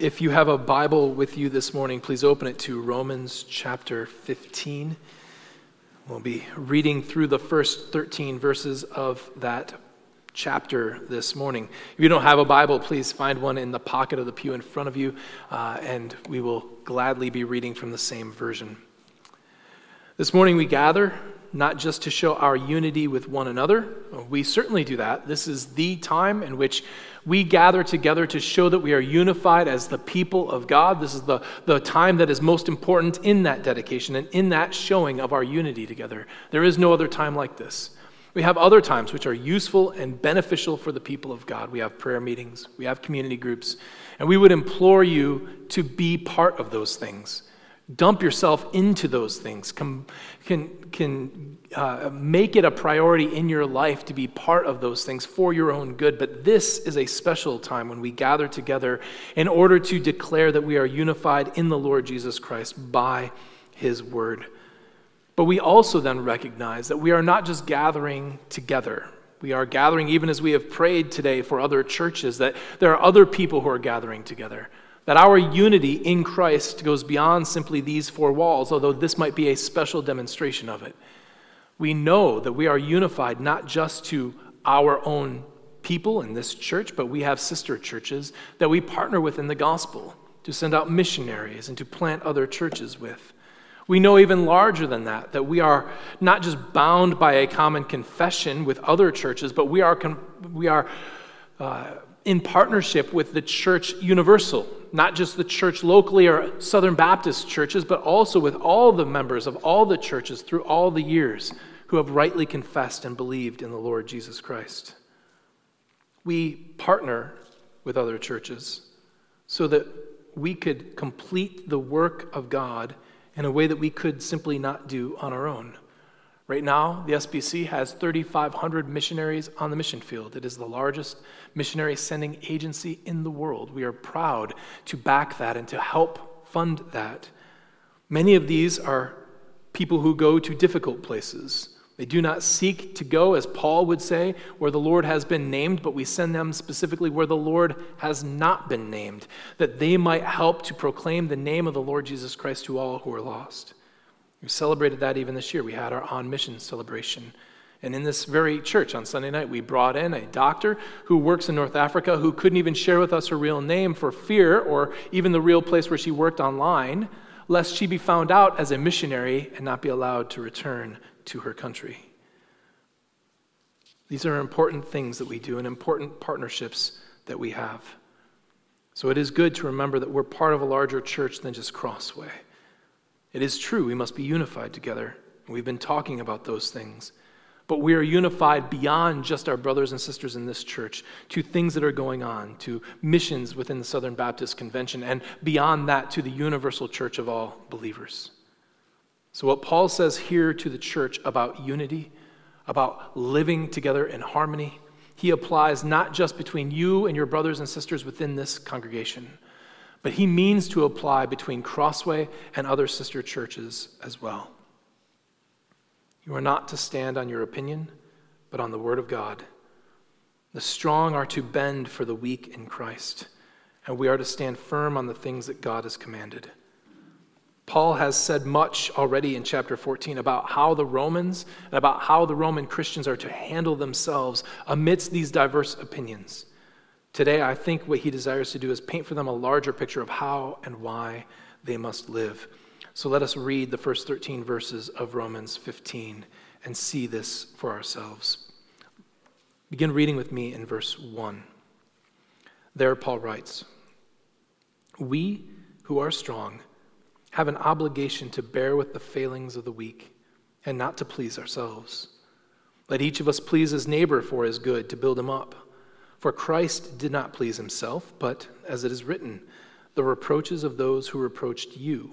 If you have a Bible with you this morning, please open it to Romans chapter 15. We'll be reading through the first 13 verses of that chapter this morning. If you don't have a Bible, please find one in the pocket of the pew in front of you, uh, and we will gladly be reading from the same version. This morning we gather not just to show our unity with one another. We certainly do that. This is the time in which we gather together to show that we are unified as the people of God. This is the, the time that is most important in that dedication and in that showing of our unity together. There is no other time like this. We have other times which are useful and beneficial for the people of God. We have prayer meetings, we have community groups, and we would implore you to be part of those things dump yourself into those things, can, can, can uh, make it a priority in your life to be part of those things for your own good. But this is a special time when we gather together in order to declare that we are unified in the Lord Jesus Christ by his word. But we also then recognize that we are not just gathering together. We are gathering, even as we have prayed today for other churches, that there are other people who are gathering together. That our unity in Christ goes beyond simply these four walls, although this might be a special demonstration of it. We know that we are unified not just to our own people in this church, but we have sister churches that we partner with in the gospel to send out missionaries and to plant other churches with. We know even larger than that, that we are not just bound by a common confession with other churches, but we are, we are uh, in partnership with the church universal, not just the church locally or Southern Baptist churches, but also with all the members of all the churches through all the years who have rightly confessed and believed in the Lord Jesus Christ. We partner with other churches so that we could complete the work of God in a way that we could simply not do on our own. Right now, the SBC has 3,500 missionaries on the mission field. It is the largest missionary sending agency in the world. We are proud to back that and to help fund that. Many of these are people who go to difficult places. They do not seek to go, as Paul would say, where the Lord has been named, but we send them specifically where the Lord has not been named, that they might help to proclaim the name of the Lord Jesus Christ to all who are lost. We celebrated that even this year. We had our on mission celebration. And in this very church on Sunday night, we brought in a doctor who works in North Africa who couldn't even share with us her real name for fear, or even the real place where she worked online, lest she be found out as a missionary and not be allowed to return to her country. These are important things that we do and important partnerships that we have. So it is good to remember that we're part of a larger church than just Crossway. It is true, we must be unified together. We've been talking about those things. But we are unified beyond just our brothers and sisters in this church to things that are going on, to missions within the Southern Baptist Convention, and beyond that to the universal church of all believers. So, what Paul says here to the church about unity, about living together in harmony, he applies not just between you and your brothers and sisters within this congregation but he means to apply between Crossway and other sister churches as well. You are not to stand on your opinion, but on the Word of God. The strong are to bend for the weak in Christ, and we are to stand firm on the things that God has commanded. Paul has said much already in chapter 14 about how the Romans and about how the Roman Christians are to handle themselves amidst these diverse opinions. Today, I think what he desires to do is paint for them a larger picture of how and why they must live. So let us read the first 13 verses of Romans 15 and see this for ourselves. Begin reading with me in verse 1. There, Paul writes We who are strong have an obligation to bear with the failings of the weak and not to please ourselves. Let each of us please his neighbor for his good, to build him up. For Christ did not please himself, but, as it is written, the reproaches of those who reproached you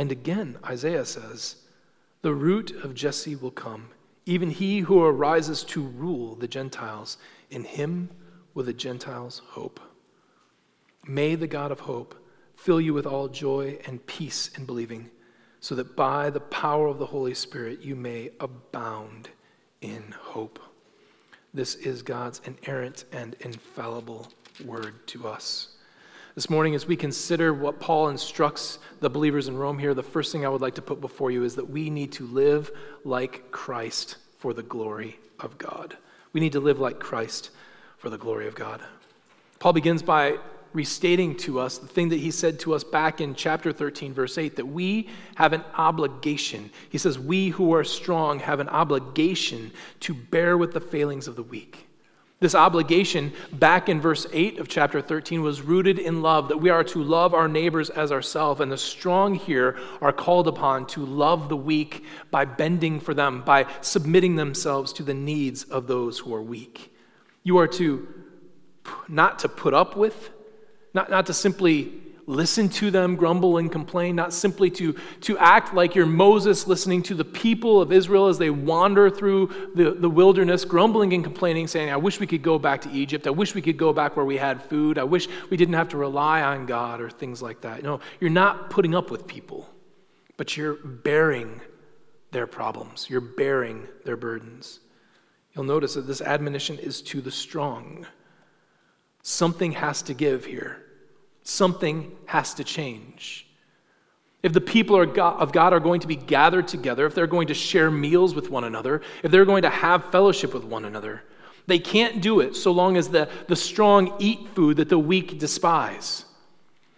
And again, Isaiah says, The root of Jesse will come, even he who arises to rule the Gentiles. In him will the Gentiles hope. May the God of hope fill you with all joy and peace in believing, so that by the power of the Holy Spirit you may abound in hope. This is God's inerrant and infallible word to us. This morning, as we consider what Paul instructs the believers in Rome here, the first thing I would like to put before you is that we need to live like Christ for the glory of God. We need to live like Christ for the glory of God. Paul begins by restating to us the thing that he said to us back in chapter 13, verse 8, that we have an obligation. He says, We who are strong have an obligation to bear with the failings of the weak. This obligation, back in verse 8 of chapter 13, was rooted in love, that we are to love our neighbors as ourselves. And the strong here are called upon to love the weak by bending for them, by submitting themselves to the needs of those who are weak. You are to not to put up with, not, not to simply listen to them grumble and complain, not simply to, to act like you're Moses listening to the people of Israel as they wander through the, the wilderness, grumbling and complaining, saying, I wish we could go back to Egypt. I wish we could go back where we had food. I wish we didn't have to rely on God or things like that. No, you're not putting up with people, but you're bearing their problems, you're bearing their burdens. You'll notice that this admonition is to the strong. Something has to give here something has to change. If the people of God are going to be gathered together, if they're going to share meals with one another, if they're going to have fellowship with one another, they can't do it so long as the, the strong eat food that the weak despise.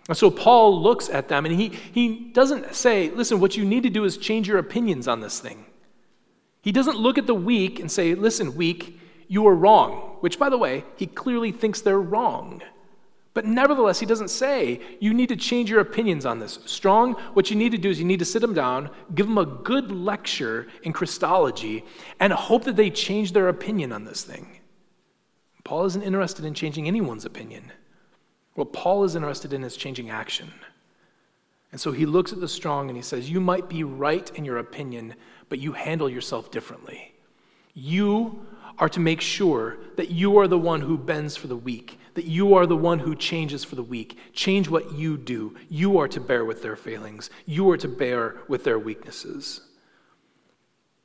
And so Paul looks at them and he, he doesn't say, listen, what you need to do is change your opinions on this thing. He doesn't look at the weak and say, listen, weak, you are wrong, which, by the way, he clearly thinks they're wrong. But nevertheless, he doesn't say you need to change your opinions on this. Strong, what you need to do is you need to sit them down, give them a good lecture in Christology, and hope that they change their opinion on this thing. Paul isn't interested in changing anyone's opinion. What Paul is interested in is changing action. And so he looks at the strong and he says, You might be right in your opinion, but you handle yourself differently. You are to make sure that you are the one who bends for the weak that you are the one who changes for the weak. Change what you do. You are to bear with their failings, you are to bear with their weaknesses.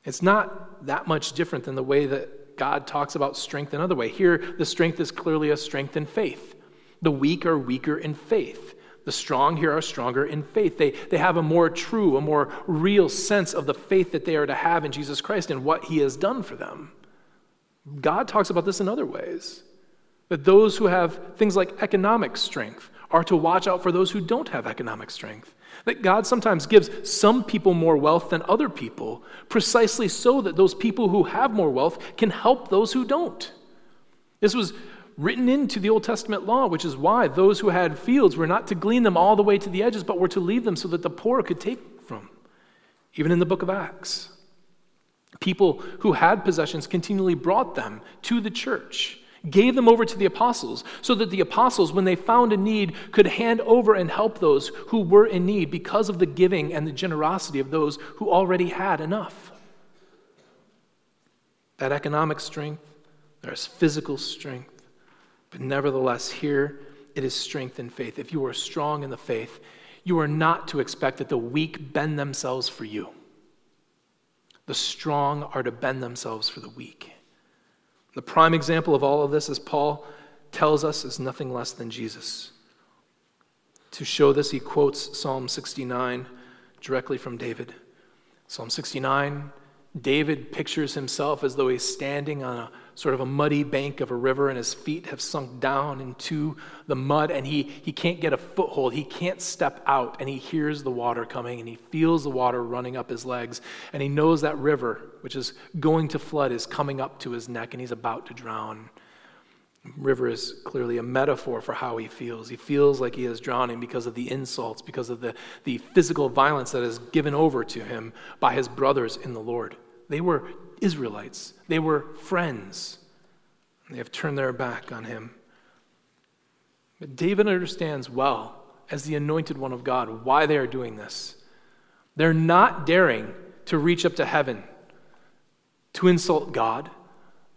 It's not that much different than the way that God talks about strength another way. Here, the strength is clearly a strength in faith. The weak are weaker in faith. The strong here are stronger in faith. They, they have a more true, a more real sense of the faith that they are to have in Jesus Christ and what he has done for them. God talks about this in other ways. That those who have things like economic strength are to watch out for those who don't have economic strength. That God sometimes gives some people more wealth than other people, precisely so that those people who have more wealth can help those who don't. This was written into the Old Testament law, which is why those who had fields were not to glean them all the way to the edges, but were to leave them so that the poor could take from. Even in the book of Acts, people who had possessions continually brought them to the church gave them over to the apostles, so that the apostles, when they found a need, could hand over and help those who were in need because of the giving and the generosity of those who already had enough. That economic strength, there's physical strength, but nevertheless, here it is strength in faith. If you are strong in the faith, you are not to expect that the weak bend themselves for you. The strong are to bend themselves for the weak. The prime example of all of this, as Paul tells us, is nothing less than Jesus. To show this, he quotes Psalm 69 directly from David. Psalm 69, David pictures himself as though he's standing on a sort of a muddy bank of a river, and his feet have sunk down into the mud, and he, he can't get a foothold. He can't step out, and he hears the water coming, and he feels the water running up his legs, and he knows that river, which is going to flood, is coming up to his neck, and he's about to drown. River is clearly a metaphor for how he feels. He feels like he is drowning because of the insults, because of the, the physical violence that is given over to him by his brothers in the Lord. They were Israelites, they were friends. They have turned their back on him. But David understands well, as the anointed one of God, why they are doing this. They're not daring to reach up to heaven to insult God.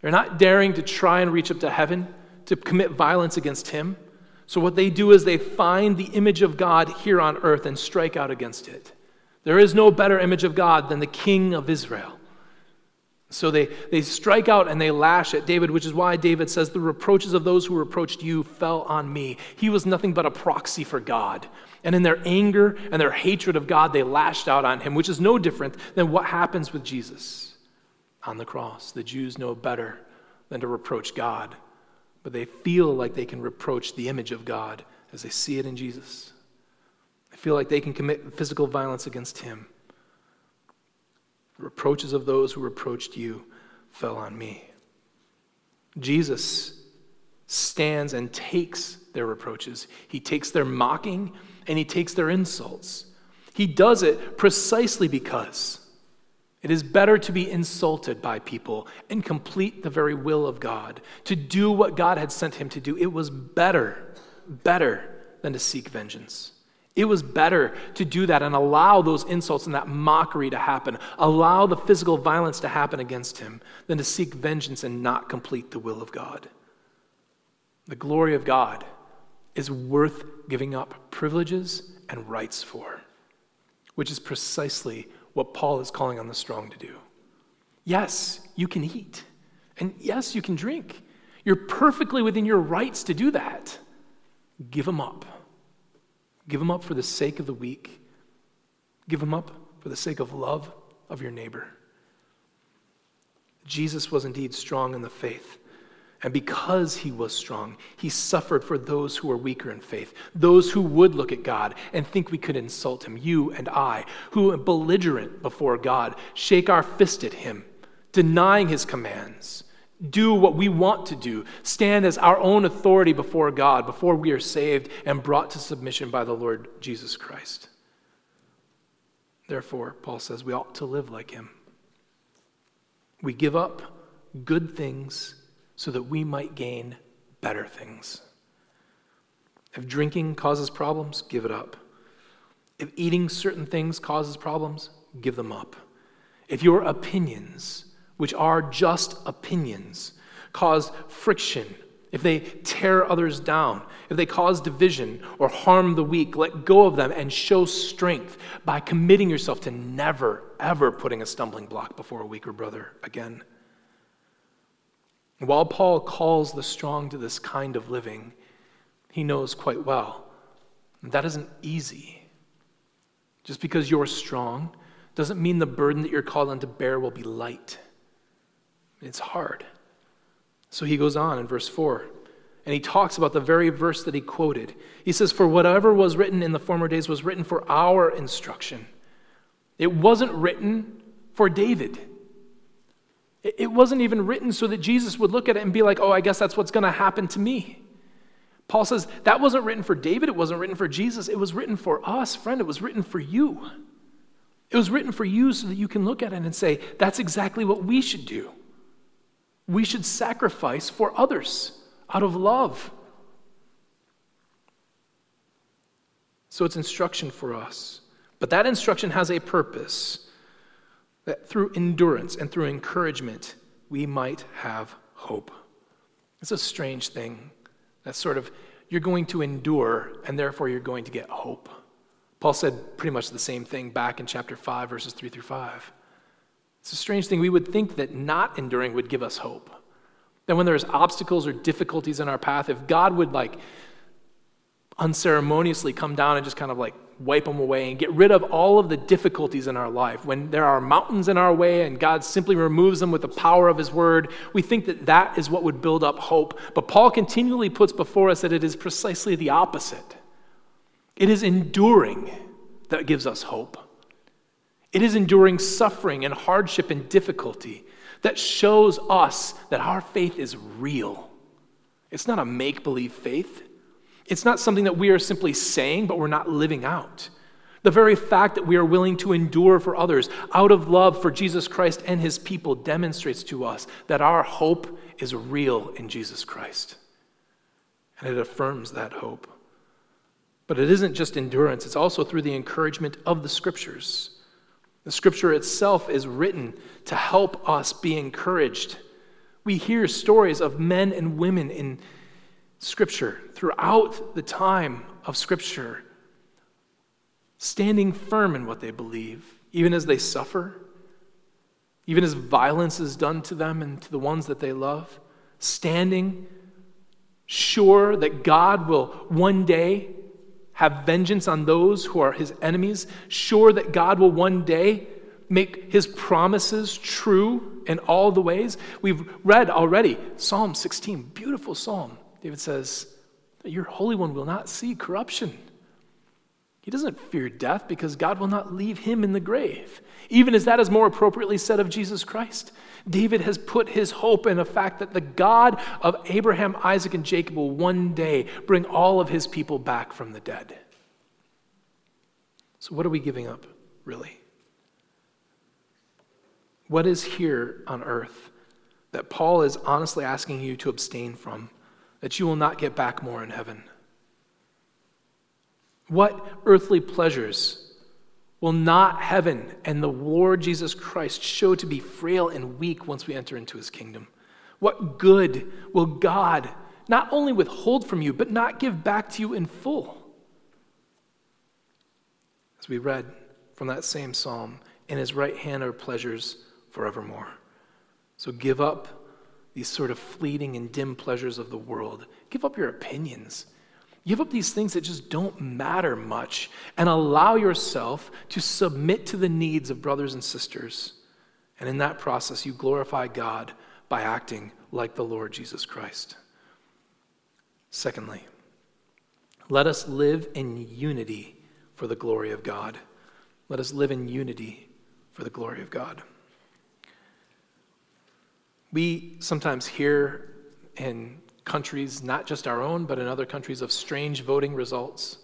They're not daring to try and reach up to heaven to commit violence against Him. So, what they do is they find the image of God here on earth and strike out against it. There is no better image of God than the King of Israel. So they, they strike out and they lash at David, which is why David says, The reproaches of those who reproached you fell on me. He was nothing but a proxy for God. And in their anger and their hatred of God, they lashed out on him, which is no different than what happens with Jesus on the cross. The Jews know better than to reproach God, but they feel like they can reproach the image of God as they see it in Jesus. They feel like they can commit physical violence against him. The reproaches of those who reproached you fell on me. Jesus stands and takes their reproaches. He takes their mocking and he takes their insults. He does it precisely because it is better to be insulted by people and complete the very will of God, to do what God had sent him to do. It was better, better than to seek vengeance. It was better to do that and allow those insults and that mockery to happen, allow the physical violence to happen against him, than to seek vengeance and not complete the will of God. The glory of God is worth giving up privileges and rights for, which is precisely what Paul is calling on the strong to do. Yes, you can eat, and yes, you can drink. You're perfectly within your rights to do that. Give them up. Give them up for the sake of the weak. Give them up for the sake of love of your neighbor. Jesus was indeed strong in the faith. And because he was strong, he suffered for those who were weaker in faith, those who would look at God and think we could insult him, you and I, who belligerent before God, shake our fist at him, denying his commands, do what we want to do, stand as our own authority before God before we are saved and brought to submission by the Lord Jesus Christ. Therefore, Paul says we ought to live like him. We give up good things so that we might gain better things. If drinking causes problems, give it up. If eating certain things causes problems, give them up. If your opinions which are just opinions, cause friction, if they tear others down, if they cause division or harm the weak, let go of them and show strength by committing yourself to never, ever putting a stumbling block before a weaker brother again. While Paul calls the strong to this kind of living, he knows quite well that isn't easy. Just because you're strong doesn't mean the burden that you're called on to bear will be light. It's hard. So he goes on in verse 4, and he talks about the very verse that he quoted. He says, For whatever was written in the former days was written for our instruction. It wasn't written for David. It wasn't even written so that Jesus would look at it and be like, oh, I guess that's what's going to happen to me. Paul says that wasn't written for David, it wasn't written for Jesus, it was written for us, friend, it was written for you. It was written for you so that you can look at it and say, that's exactly what we should do we should sacrifice for others out of love. So it's instruction for us. But that instruction has a purpose that through endurance and through encouragement, we might have hope. It's a strange thing. That sort of, you're going to endure, and therefore you're going to get hope. Paul said pretty much the same thing back in chapter 5, verses 3 through 5. It's a strange thing. We would think that not enduring would give us hope. That when there's obstacles or difficulties in our path, if God would like unceremoniously come down and just kind of like wipe them away and get rid of all of the difficulties in our life. When there are mountains in our way and God simply removes them with the power of His word, we think that that is what would build up hope. But Paul continually puts before us that it is precisely the opposite. It is enduring that gives us hope. It is enduring suffering and hardship and difficulty that shows us that our faith is real. It's not a make believe faith. It's not something that we are simply saying, but we're not living out. The very fact that we are willing to endure for others out of love for Jesus Christ and his people demonstrates to us that our hope is real in Jesus Christ. And it affirms that hope. But it isn't just endurance, it's also through the encouragement of the scriptures. The scripture itself is written to help us be encouraged. We hear stories of men and women in Scripture throughout the time of Scripture, standing firm in what they believe, even as they suffer, even as violence is done to them and to the ones that they love, standing sure that God will one day have vengeance on those who are his enemies, sure that God will one day make his promises true in all the ways. We've read already Psalm 16, beautiful psalm. David says, Your Holy One will not see corruption. He doesn't fear death because God will not leave him in the grave. Even as that is more appropriately said of Jesus Christ. David has put his hope in the fact that the God of Abraham, Isaac, and Jacob will one day bring all of his people back from the dead. So, what are we giving up, really? What is here on earth that Paul is honestly asking you to abstain from, that you will not get back more in heaven? What earthly pleasures will not heaven and the Lord Jesus Christ show to be frail and weak once we enter into his kingdom? What good will God not only withhold from you, but not give back to you in full? As we read from that same psalm, in his right hand are pleasures forevermore. So give up these sort of fleeting and dim pleasures of the world. Give up your opinions. Give up these things that just don't matter much and allow yourself to submit to the needs of brothers and sisters. And in that process, you glorify God by acting like the Lord Jesus Christ. Secondly, let us live in unity for the glory of God. Let us live in unity for the glory of God. We sometimes hear in countries, not just our own, but in other countries, of strange voting results.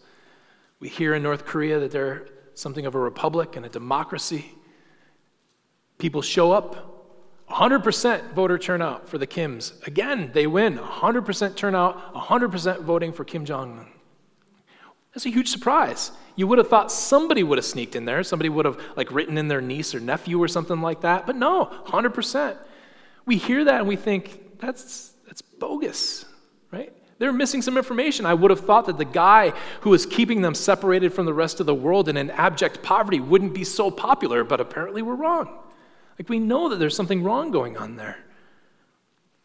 We hear in North Korea that they're something of a republic and a democracy. People show up, 100% voter turnout for the Kims. Again, they win, 100% turnout, 100% voting for Kim Jong un. That's a huge surprise. You would have thought somebody would have sneaked in there. Somebody would have like written in their niece or nephew or something like that. But no, 100% we hear that and we think, that's, that's bogus, right? They're missing some information. I would have thought that the guy who was keeping them separated from the rest of the world and in abject poverty wouldn't be so popular, but apparently we're wrong. Like, we know that there's something wrong going on there.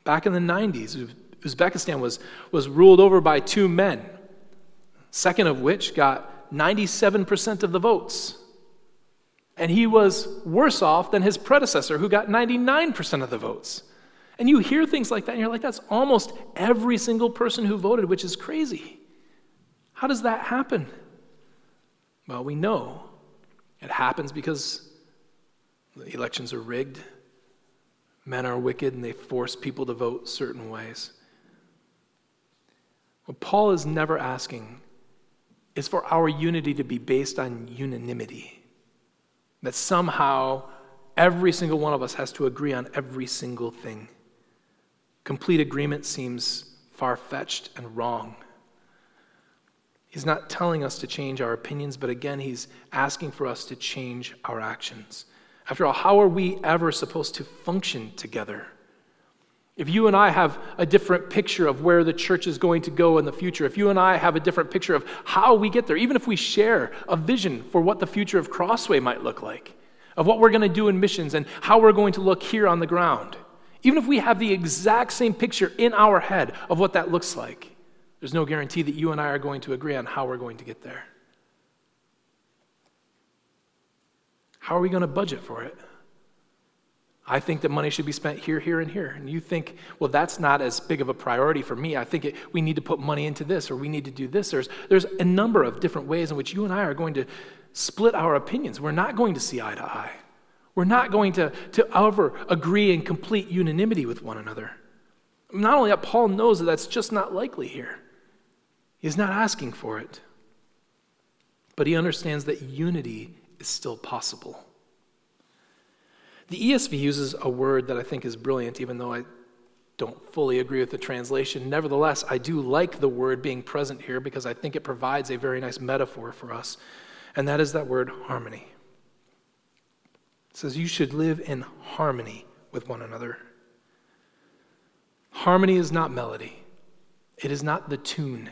Back in the 90s, Uzbekistan was, was ruled over by two men, second of which got 97% of the votes. And he was worse off than his predecessor, who got 99% of the votes. And you hear things like that, and you're like, that's almost every single person who voted, which is crazy. How does that happen? Well, we know it happens because the elections are rigged, men are wicked, and they force people to vote certain ways. What Paul is never asking is for our unity to be based on unanimity that somehow every single one of us has to agree on every single thing. Complete agreement seems far fetched and wrong. He's not telling us to change our opinions, but again, he's asking for us to change our actions. After all, how are we ever supposed to function together? If you and I have a different picture of where the church is going to go in the future, if you and I have a different picture of how we get there, even if we share a vision for what the future of Crossway might look like, of what we're going to do in missions and how we're going to look here on the ground, even if we have the exact same picture in our head of what that looks like, there's no guarantee that you and I are going to agree on how we're going to get there. How are we going to budget for it? I think that money should be spent here, here, and here. And you think, well, that's not as big of a priority for me. I think it, we need to put money into this or we need to do this. There's, there's a number of different ways in which you and I are going to split our opinions. We're not going to see eye to eye. We're not going to, to ever agree in complete unanimity with one another. Not only that, Paul knows that that's just not likely here. He's not asking for it. But he understands that unity is still possible. The ESV uses a word that I think is brilliant, even though I don't fully agree with the translation. Nevertheless, I do like the word being present here because I think it provides a very nice metaphor for us, and that is that word harmony. It says, You should live in harmony with one another. Harmony is not melody, it is not the tune.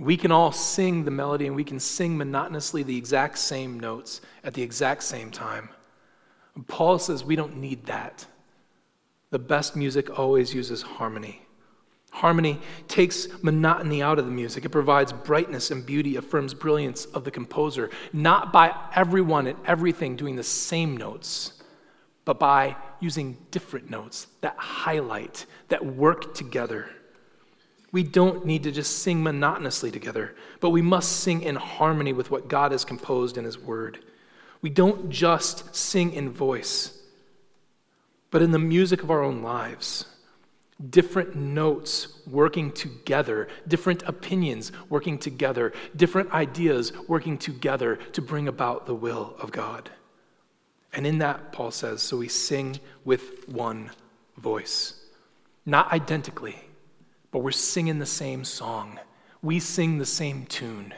We can all sing the melody and we can sing monotonously the exact same notes at the exact same time. Paul says we don't need that. The best music always uses harmony. Harmony takes monotony out of the music. It provides brightness and beauty, affirms brilliance of the composer, not by everyone and everything doing the same notes, but by using different notes that highlight, that work together. We don't need to just sing monotonously together, but we must sing in harmony with what God has composed in His Word. We don't just sing in voice, but in the music of our own lives different notes working together, different opinions working together, different ideas working together to bring about the will of God. And in that, Paul says, so we sing with one voice. Not identically, but we're singing the same song. We sing the same tune.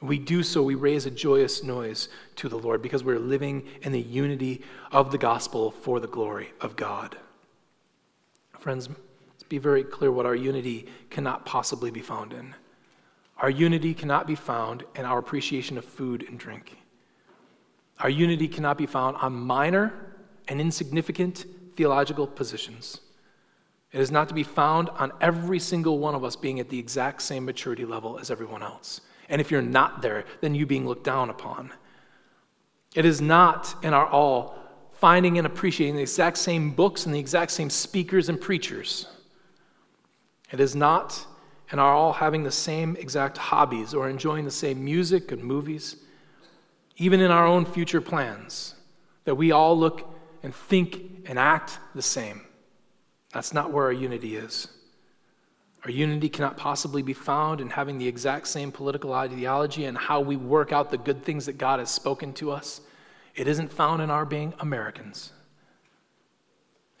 We do so, we raise a joyous noise to the Lord because we're living in the unity of the gospel for the glory of God. Friends, let's be very clear what our unity cannot possibly be found in. Our unity cannot be found in our appreciation of food and drink. Our unity cannot be found on minor and insignificant theological positions. It is not to be found on every single one of us being at the exact same maturity level as everyone else. And if you're not there, then you being looked down upon. It is not in our all finding and appreciating the exact same books and the exact same speakers and preachers. It is not and are all having the same exact hobbies or enjoying the same music and movies, even in our own future plans, that we all look and think and act the same. That's not where our unity is. Our unity cannot possibly be found in having the exact same political ideology and how we work out the good things that God has spoken to us. It isn't found in our being Americans.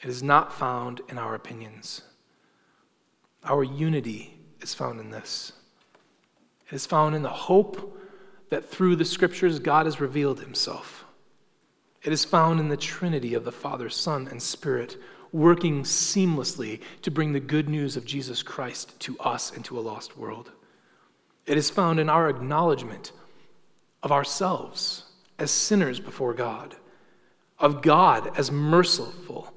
It is not found in our opinions. Our unity is found in this. It is found in the hope that through the scriptures God has revealed himself. It is found in the Trinity of the Father, Son, and Spirit working seamlessly to bring the good news of Jesus Christ to us and to a lost world. It is found in our acknowledgement of ourselves as sinners before God, of God as merciful,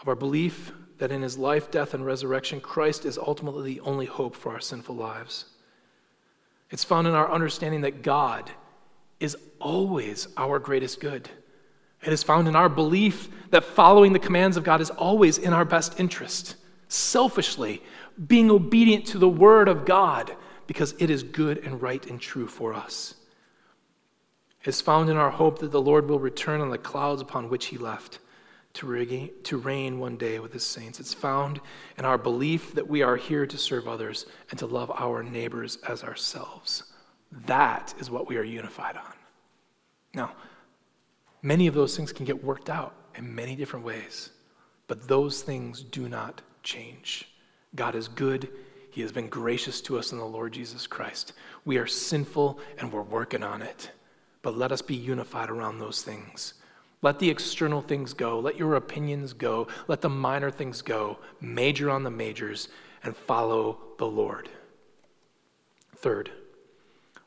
of our belief that in his life, death, and resurrection, Christ is ultimately the only hope for our sinful lives. It's found in our understanding that God is always our greatest good. It is found in our belief that following the commands of God is always in our best interest, selfishly, being obedient to the word of God because it is good and right and true for us. Is found in our hope that the Lord will return on the clouds upon which he left to, regain, to reign one day with his saints. It's found in our belief that we are here to serve others and to love our neighbors as ourselves. That is what we are unified on. Now, many of those things can get worked out in many different ways, but those things do not change. God is good. He has been gracious to us in the Lord Jesus Christ. We are sinful and we're working on it. But let us be unified around those things. Let the external things go. Let your opinions go. Let the minor things go. Major on the majors and follow the Lord. Third,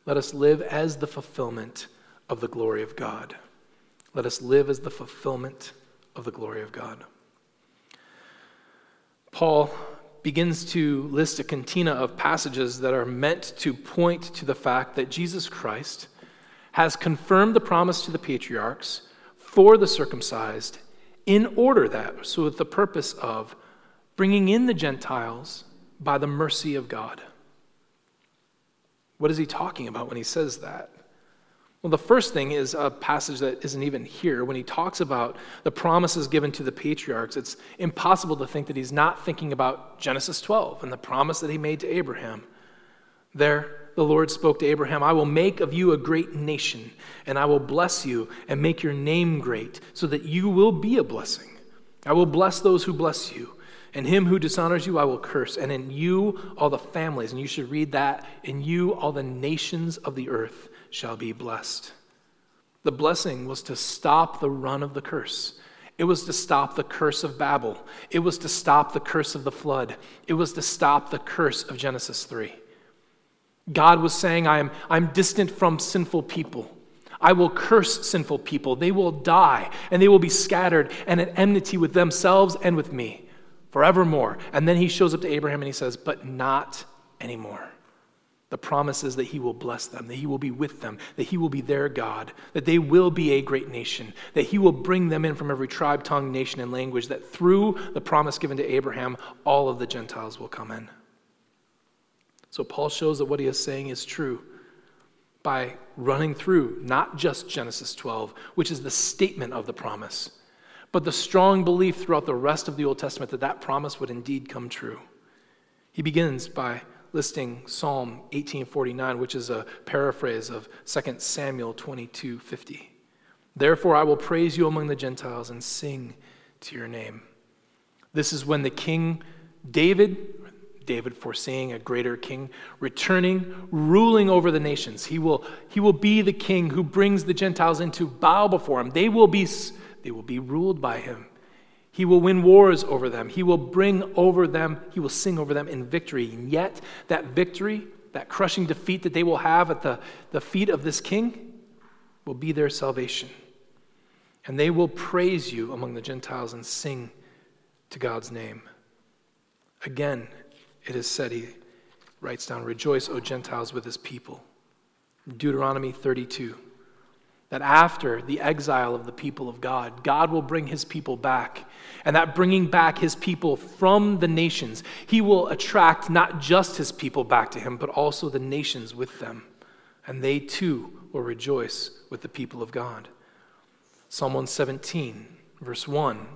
let us live as the fulfillment of the glory of God. Let us live as the fulfillment of the glory of God. Paul begins to list a catena of passages that are meant to point to the fact that Jesus Christ has confirmed the promise to the patriarchs for the circumcised in order that, so with the purpose of bringing in the Gentiles by the mercy of God. What is he talking about when he says that? Well, the first thing is a passage that isn't even here. When he talks about the promises given to the patriarchs, it's impossible to think that he's not thinking about Genesis 12 and the promise that he made to Abraham. There, the Lord spoke to Abraham, I will make of you a great nation, and I will bless you and make your name great, so that you will be a blessing. I will bless those who bless you, and him who dishonors you I will curse, and in you all the families, and you should read that, in you all the nations of the earth shall be blessed. The blessing was to stop the run of the curse. It was to stop the curse of Babel. It was to stop the curse of the flood. It was to stop the curse of Genesis 3. God was saying, I am, I'm distant from sinful people. I will curse sinful people. They will die, and they will be scattered and at enmity with themselves and with me forevermore. And then he shows up to Abraham and he says, But not anymore. The promise is that he will bless them, that he will be with them, that he will be their God, that they will be a great nation, that he will bring them in from every tribe, tongue, nation, and language, that through the promise given to Abraham, all of the Gentiles will come in. So Paul shows that what he is saying is true by running through not just Genesis 12, which is the statement of the promise, but the strong belief throughout the rest of the Old Testament that that promise would indeed come true. He begins by listing Psalm 1849, which is a paraphrase of 2 Samuel 22:50. Therefore I will praise you among the Gentiles and sing to your name. This is when the king David David foreseeing a greater king returning, ruling over the nations. He will, he will be the king who brings the Gentiles into bow before him. They will, be, they will be ruled by him. He will win wars over them. He will bring over them, he will sing over them in victory. And yet, that victory, that crushing defeat that they will have at the, the feet of this king, will be their salvation. And they will praise you among the Gentiles and sing to God's name. Again, it is said, he writes down, Rejoice, O Gentiles, with his people. Deuteronomy 32. That after the exile of the people of God, God will bring his people back. And that bringing back his people from the nations, he will attract not just his people back to him, but also the nations with them. And they too will rejoice with the people of God. Psalm 117, verse 1.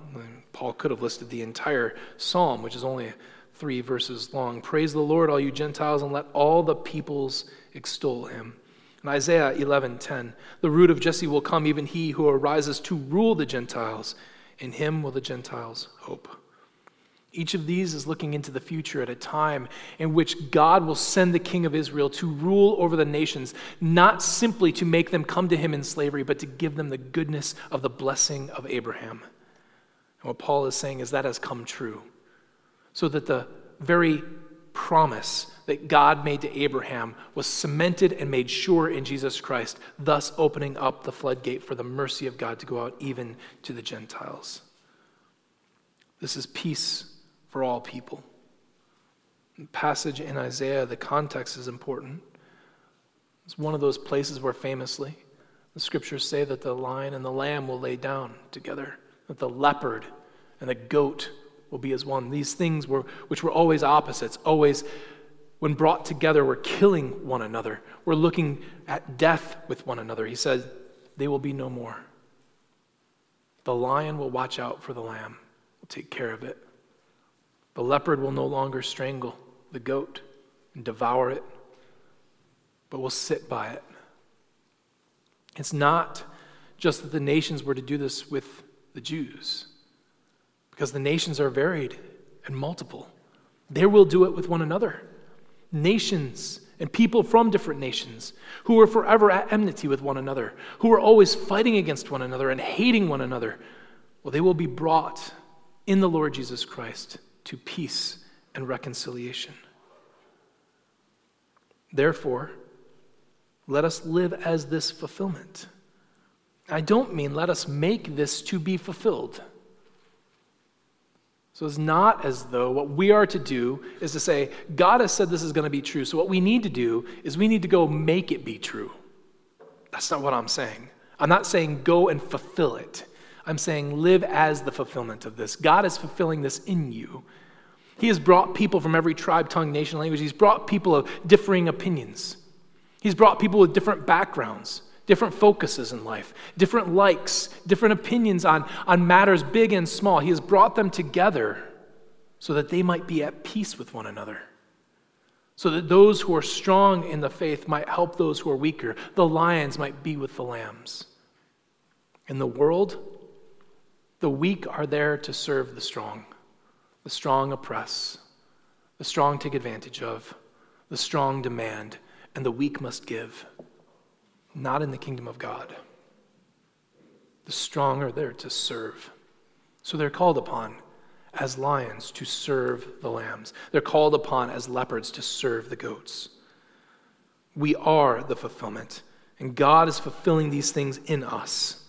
Paul could have listed the entire psalm, which is only three verses long. Praise the Lord, all you Gentiles, and let all the peoples extol him. In Isaiah 11:10, the root of Jesse will come, even he who arises to rule the Gentiles. In him will the Gentiles hope. Each of these is looking into the future at a time in which God will send the king of Israel to rule over the nations, not simply to make them come to him in slavery, but to give them the goodness of the blessing of Abraham. And what Paul is saying is that has come true so that the very promise that God made to Abraham was cemented and made sure in Jesus Christ, thus opening up the floodgate for the mercy of God to go out even to the Gentiles. This is peace for all people. The passage in Isaiah, the context is important. It's one of those places where famously the scriptures say that the lion and the lamb will lay down together, that the leopard and the goat will be as one. These things were, which were always opposites, always, when brought together, were killing one another. We're looking at death with one another. He said, they will be no more. The lion will watch out for the lamb, will take care of it. The leopard will no longer strangle the goat and devour it, but will sit by it. It's not just that the nations were to do this with the Jews because the nations are varied and multiple. They will do it with one another. Nations and people from different nations who are forever at enmity with one another, who are always fighting against one another and hating one another, well, they will be brought in the Lord Jesus Christ to peace and reconciliation. Therefore, let us live as this fulfillment. I don't mean let us make this to be fulfilled. So it's not as though what we are to do is to say, God has said this is going to be true. So what we need to do is we need to go make it be true. That's not what I'm saying. I'm not saying go and fulfill it. I'm saying live as the fulfillment of this. God is fulfilling this in you. He has brought people from every tribe, tongue, nation, language. He's brought people of differing opinions. He's brought people with different backgrounds, different focuses in life, different likes, different opinions on, on matters big and small. He has brought them together so that they might be at peace with one another. So that those who are strong in the faith might help those who are weaker. The lions might be with the lambs. In the world, the weak are there to serve the strong. The strong oppress, the strong take advantage of, the strong demand, and the weak must give. Not in the kingdom of God. The strong are there to serve. So they're called upon as lions to serve the lambs. They're called upon as leopards to serve the goats. We are the fulfillment, and God is fulfilling these things in us.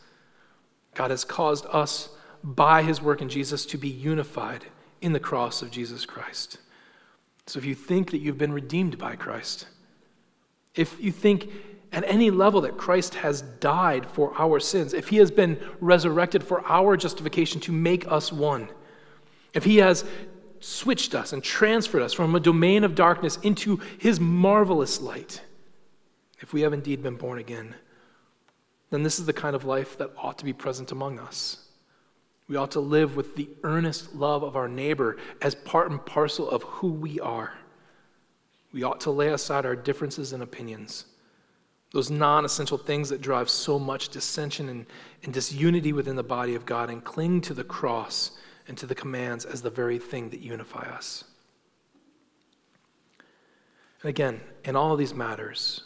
God has caused us by his work in Jesus to be unified in the cross of Jesus Christ. So if you think that you've been redeemed by Christ, if you think at any level that Christ has died for our sins, if he has been resurrected for our justification to make us one, if he has switched us and transferred us from a domain of darkness into his marvelous light, if we have indeed been born again, then this is the kind of life that ought to be present among us. We ought to live with the earnest love of our neighbor as part and parcel of who we are. We ought to lay aside our differences and opinions, those non essential things that drive so much dissension and, and disunity within the body of God, and cling to the cross and to the commands as the very thing that unify us. And again, in all of these matters,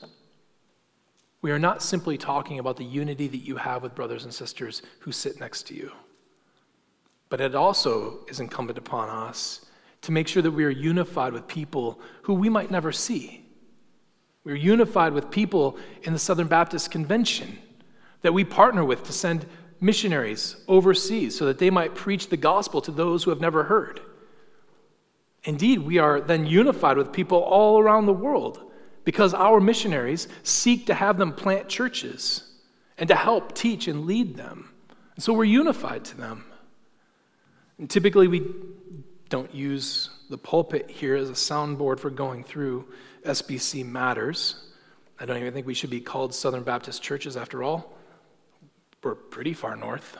we are not simply talking about the unity that you have with brothers and sisters who sit next to you. But it also is incumbent upon us to make sure that we are unified with people who we might never see. We're unified with people in the Southern Baptist Convention that we partner with to send missionaries overseas so that they might preach the gospel to those who have never heard. Indeed, we are then unified with people all around the world because our missionaries seek to have them plant churches and to help teach and lead them. And so we're unified to them. And typically, we don't use the pulpit here as a soundboard for going through SBC matters. I don't even think we should be called Southern Baptist churches after all. We're pretty far north.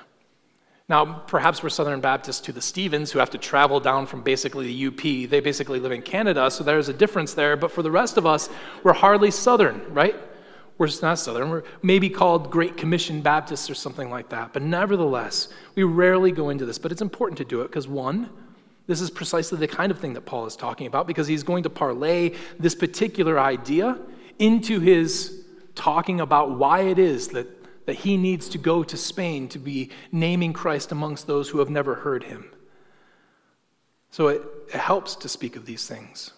Now, perhaps we're Southern Baptists to the Stevens who have to travel down from basically the UP. They basically live in Canada, so there's a difference there. But for the rest of us, we're hardly Southern, right? We're not Southern. We're maybe called Great Commission Baptists or something like that. But nevertheless, we rarely go into this. But it's important to do it because, one, this is precisely the kind of thing that Paul is talking about because he's going to parlay this particular idea into his talking about why it is that, that he needs to go to Spain to be naming Christ amongst those who have never heard him. So it, it helps to speak of these things.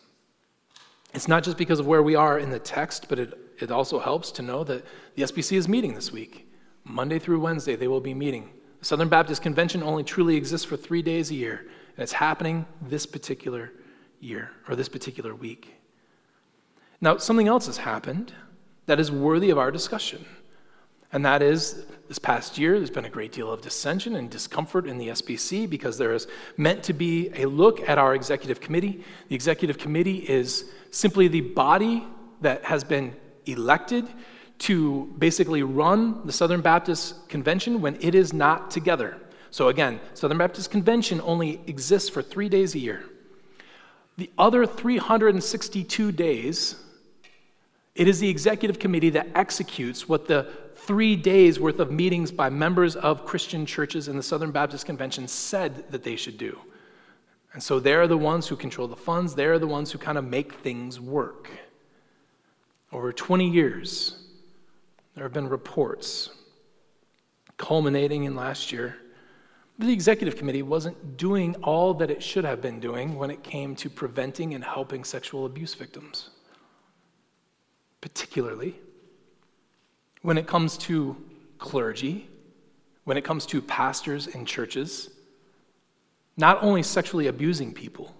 It's not just because of where we are in the text, but it it also helps to know that the SBC is meeting this week. Monday through Wednesday, they will be meeting. The Southern Baptist Convention only truly exists for three days a year, and it's happening this particular year or this particular week. Now, something else has happened that is worthy of our discussion. And that is, this past year, there's been a great deal of dissension and discomfort in the SBC because there is meant to be a look at our executive committee. The executive committee is simply the body that has been elected to basically run the Southern Baptist Convention when it is not together. So again, Southern Baptist Convention only exists for three days a year. The other 362 days, it is the executive committee that executes what the three days worth of meetings by members of Christian churches in the Southern Baptist Convention said that they should do. And so they're the ones who control the funds, they're the ones who kind of make things work. Over 20 years, there have been reports culminating in last year. The executive committee wasn't doing all that it should have been doing when it came to preventing and helping sexual abuse victims. Particularly when it comes to clergy, when it comes to pastors in churches, not only sexually abusing people,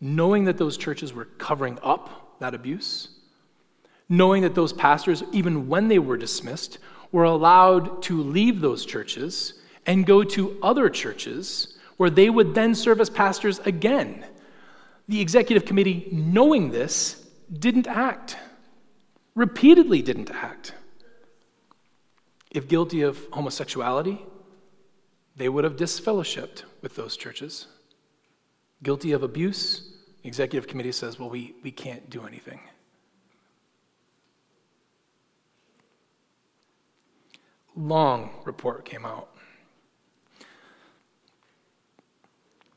knowing that those churches were covering up that abuse, knowing that those pastors, even when they were dismissed, were allowed to leave those churches and go to other churches where they would then serve as pastors again. The executive committee, knowing this, didn't act, repeatedly didn't act. If guilty of homosexuality, they would have disfellowshipped with those churches. Guilty of abuse, the executive committee says, well, we, we can't do anything. Long report came out.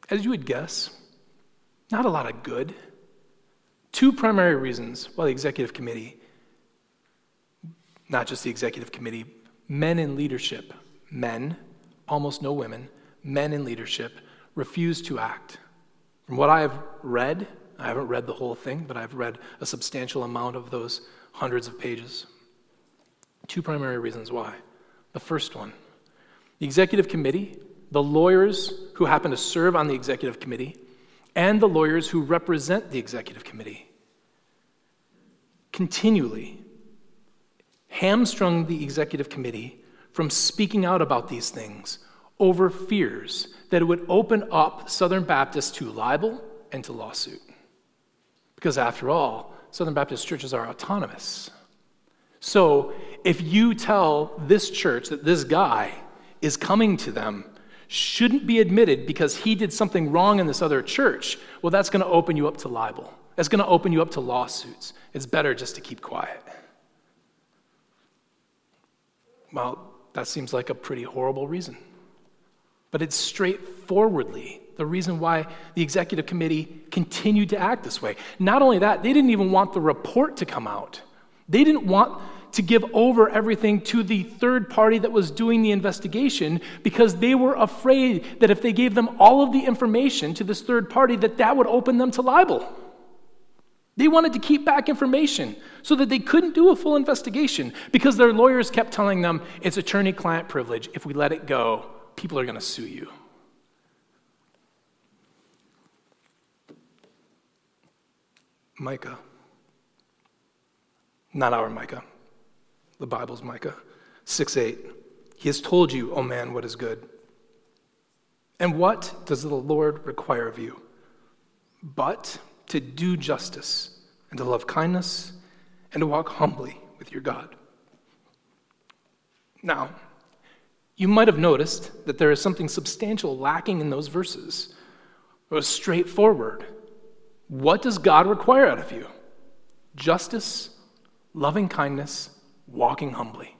As you would guess, not a lot of good. Two primary reasons why the executive committee, not just the executive committee, men in leadership, men, almost no women, men in leadership, refuse to act. From what I have read, I haven't read the whole thing, but I've read a substantial amount of those hundreds of pages. Two primary reasons why. The first one the executive committee, the lawyers who happen to serve on the executive committee, and the lawyers who represent the executive committee continually hamstrung the executive committee from speaking out about these things over fears that it would open up Southern Baptists to libel and to lawsuit. Because after all, Southern Baptist churches are autonomous. So if you tell this church that this guy is coming to them, shouldn't be admitted because he did something wrong in this other church, well, that's going to open you up to libel. That's going to open you up to lawsuits. It's better just to keep quiet. Well, that seems like a pretty horrible reason. But it's straightforwardly the reason why the executive committee continued to act this way. Not only that, they didn't even want the report to come out. They didn't want to give over everything to the third party that was doing the investigation because they were afraid that if they gave them all of the information to this third party that that would open them to libel. They wanted to keep back information so that they couldn't do a full investigation because their lawyers kept telling them it's attorney client privilege. If we let it go, people are going to sue you. Micah. Not our Micah. The Bible's Micah. 6 8. He has told you, O man, what is good. And what does the Lord require of you? But to do justice and to love kindness and to walk humbly with your God. Now, you might have noticed that there is something substantial lacking in those verses. It was straightforward. What does God require out of you? Justice, loving kindness, walking humbly.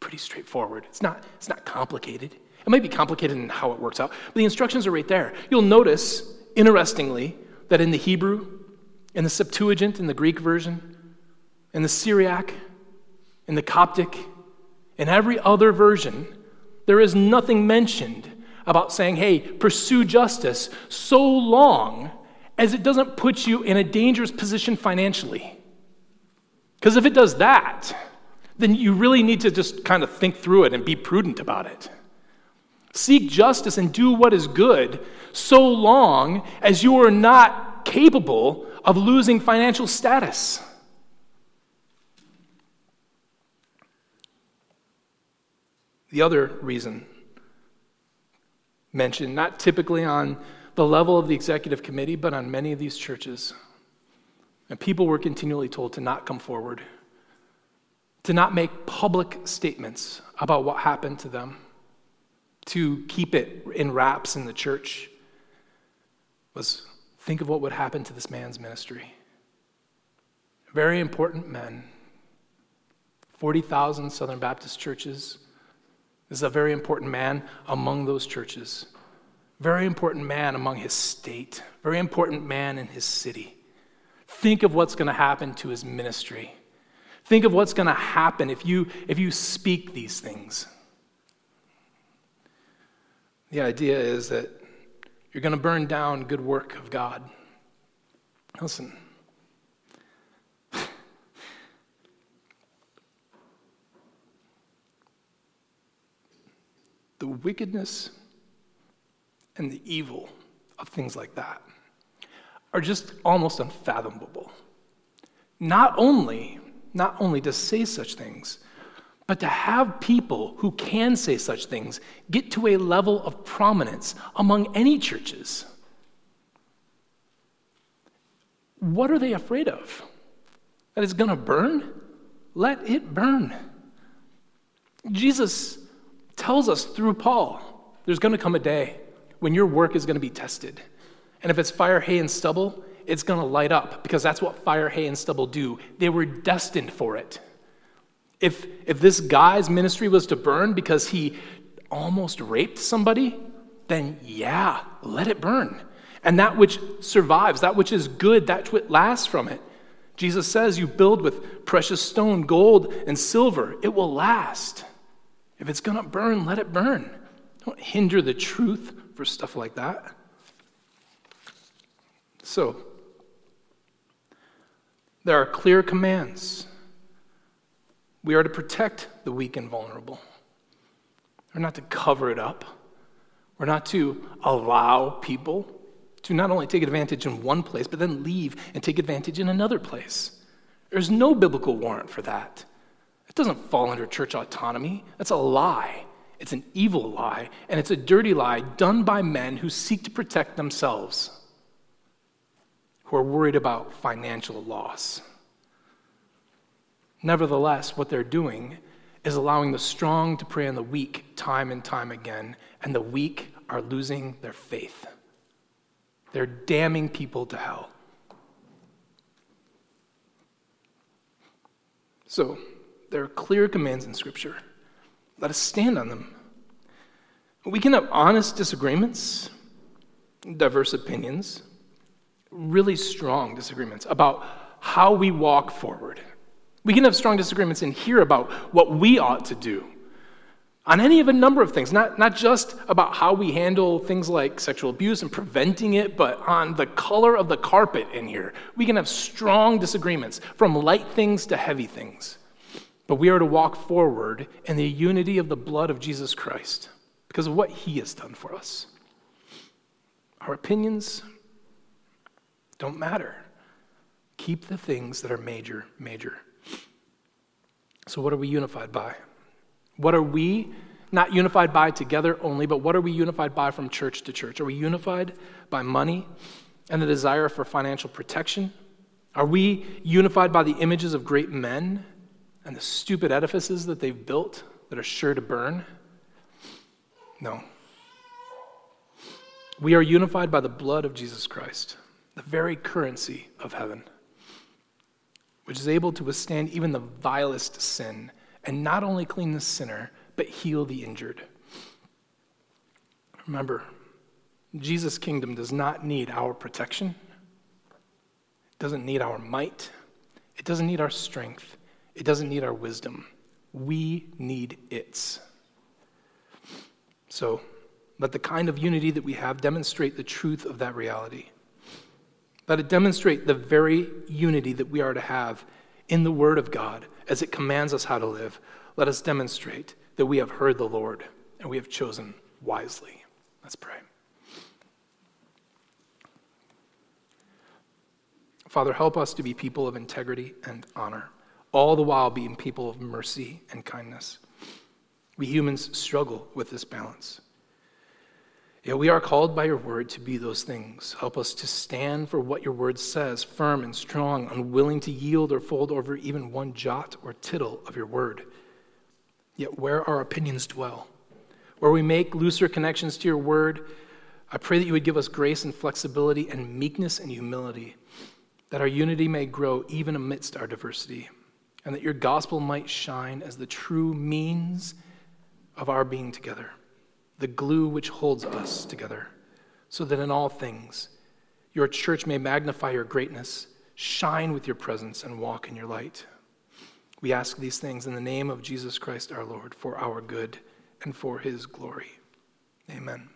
Pretty straightforward. It's not, it's not complicated. It might be complicated in how it works out, but the instructions are right there. You'll notice, interestingly, that in the Hebrew, in the Septuagint, in the Greek version, in the Syriac, in the Coptic, in every other version, there is nothing mentioned about saying, hey, pursue justice so long as it doesn't put you in a dangerous position financially. Because if it does that, then you really need to just kind of think through it and be prudent about it. Seek justice and do what is good so long as you are not capable of losing financial status. The other reason mentioned, not typically on the level of the executive committee, but on many of these churches. And people were continually told to not come forward, to not make public statements about what happened to them, to keep it in wraps in the church. Was think of what would happen to this man's ministry. Very important men. 40,000 Southern Baptist churches, this is a very important man among those churches, very important man among his state, very important man in his city. Think of what's going to happen to his ministry. Think of what's going to happen if you, if you speak these things. The idea is that you're going to burn down good work of God. Listen, the wickedness and the evil of things like that are just almost unfathomable. Not only not only to say such things, but to have people who can say such things get to a level of prominence among any churches. What are they afraid of? That it's going to burn? Let it burn. Jesus tells us through Paul there's going to come a day when your work is going to be tested. And if it's fire, hay, and stubble, it's going to light up because that's what fire, hay, and stubble do. They were destined for it. If, if this guy's ministry was to burn because he almost raped somebody, then yeah, let it burn. And that which survives, that which is good, that which lasts from it. Jesus says, You build with precious stone, gold, and silver, it will last. If it's going to burn, let it burn. Don't hinder the truth for stuff like that. So, there are clear commands. We are to protect the weak and vulnerable. We're not to cover it up. We're not to allow people to not only take advantage in one place, but then leave and take advantage in another place. There's no biblical warrant for that. It doesn't fall under church autonomy. That's a lie. It's an evil lie, and it's a dirty lie done by men who seek to protect themselves, who are worried about financial loss. Nevertheless, what they're doing is allowing the strong to prey on the weak time and time again, and the weak are losing their faith. They're damning people to hell. So, there are clear commands in Scripture. Let us stand on them. We can have honest disagreements, diverse opinions, really strong disagreements about how we walk forward. We can have strong disagreements in here about what we ought to do on any of a number of things, not, not just about how we handle things like sexual abuse and preventing it, but on the color of the carpet in here. We can have strong disagreements from light things to heavy things. But we are to walk forward in the unity of the blood of Jesus Christ because of what he has done for us. Our opinions don't matter. Keep the things that are major, major. So, what are we unified by? What are we not unified by together only, but what are we unified by from church to church? Are we unified by money and the desire for financial protection? Are we unified by the images of great men and the stupid edifices that they've built that are sure to burn? No. We are unified by the blood of Jesus Christ, the very currency of heaven, which is able to withstand even the vilest sin and not only clean the sinner, but heal the injured. Remember, Jesus' kingdom does not need our protection, it doesn't need our might, it doesn't need our strength, it doesn't need our wisdom. We need its. So, let the kind of unity that we have demonstrate the truth of that reality. Let it demonstrate the very unity that we are to have in the Word of God as it commands us how to live, let us demonstrate that we have heard the Lord and we have chosen wisely. Let's pray. Father, help us to be people of integrity and honor, all the while being people of mercy and kindness. We humans struggle with this balance. Yet we are called by your word to be those things. Help us to stand for what your word says, firm and strong, unwilling to yield or fold over even one jot or tittle of your word. Yet where our opinions dwell, where we make looser connections to your word, I pray that you would give us grace and flexibility and meekness and humility, that our unity may grow even amidst our diversity, and that your gospel might shine as the true means of our being together the glue which holds us together, so that in all things your church may magnify your greatness, shine with your presence, and walk in your light. We ask these things in the name of Jesus Christ our Lord for our good and for his glory. Amen.